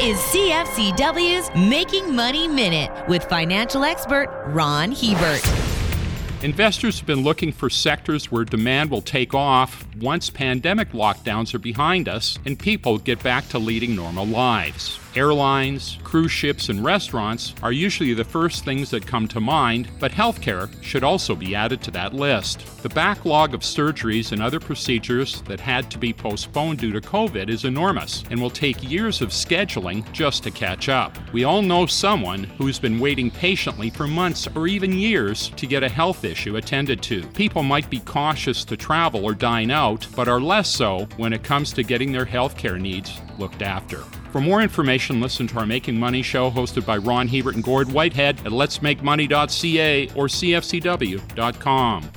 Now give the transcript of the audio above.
is CFCW's Making Money Minute with financial expert Ron Hebert. Investors have been looking for sectors where demand will take off once pandemic lockdowns are behind us and people get back to leading normal lives. Airlines, cruise ships, and restaurants are usually the first things that come to mind, but healthcare should also be added to that list. The backlog of surgeries and other procedures that had to be postponed due to COVID is enormous and will take years of scheduling just to catch up. We all know someone who's been waiting patiently for months or even years to get a health issue attended to. People might be cautious to travel or dine out, but are less so when it comes to getting their healthcare needs looked after. For more information, listen to our Making Money show hosted by Ron Hebert and Gord Whitehead at letsmakemoney.ca or cfcw.com.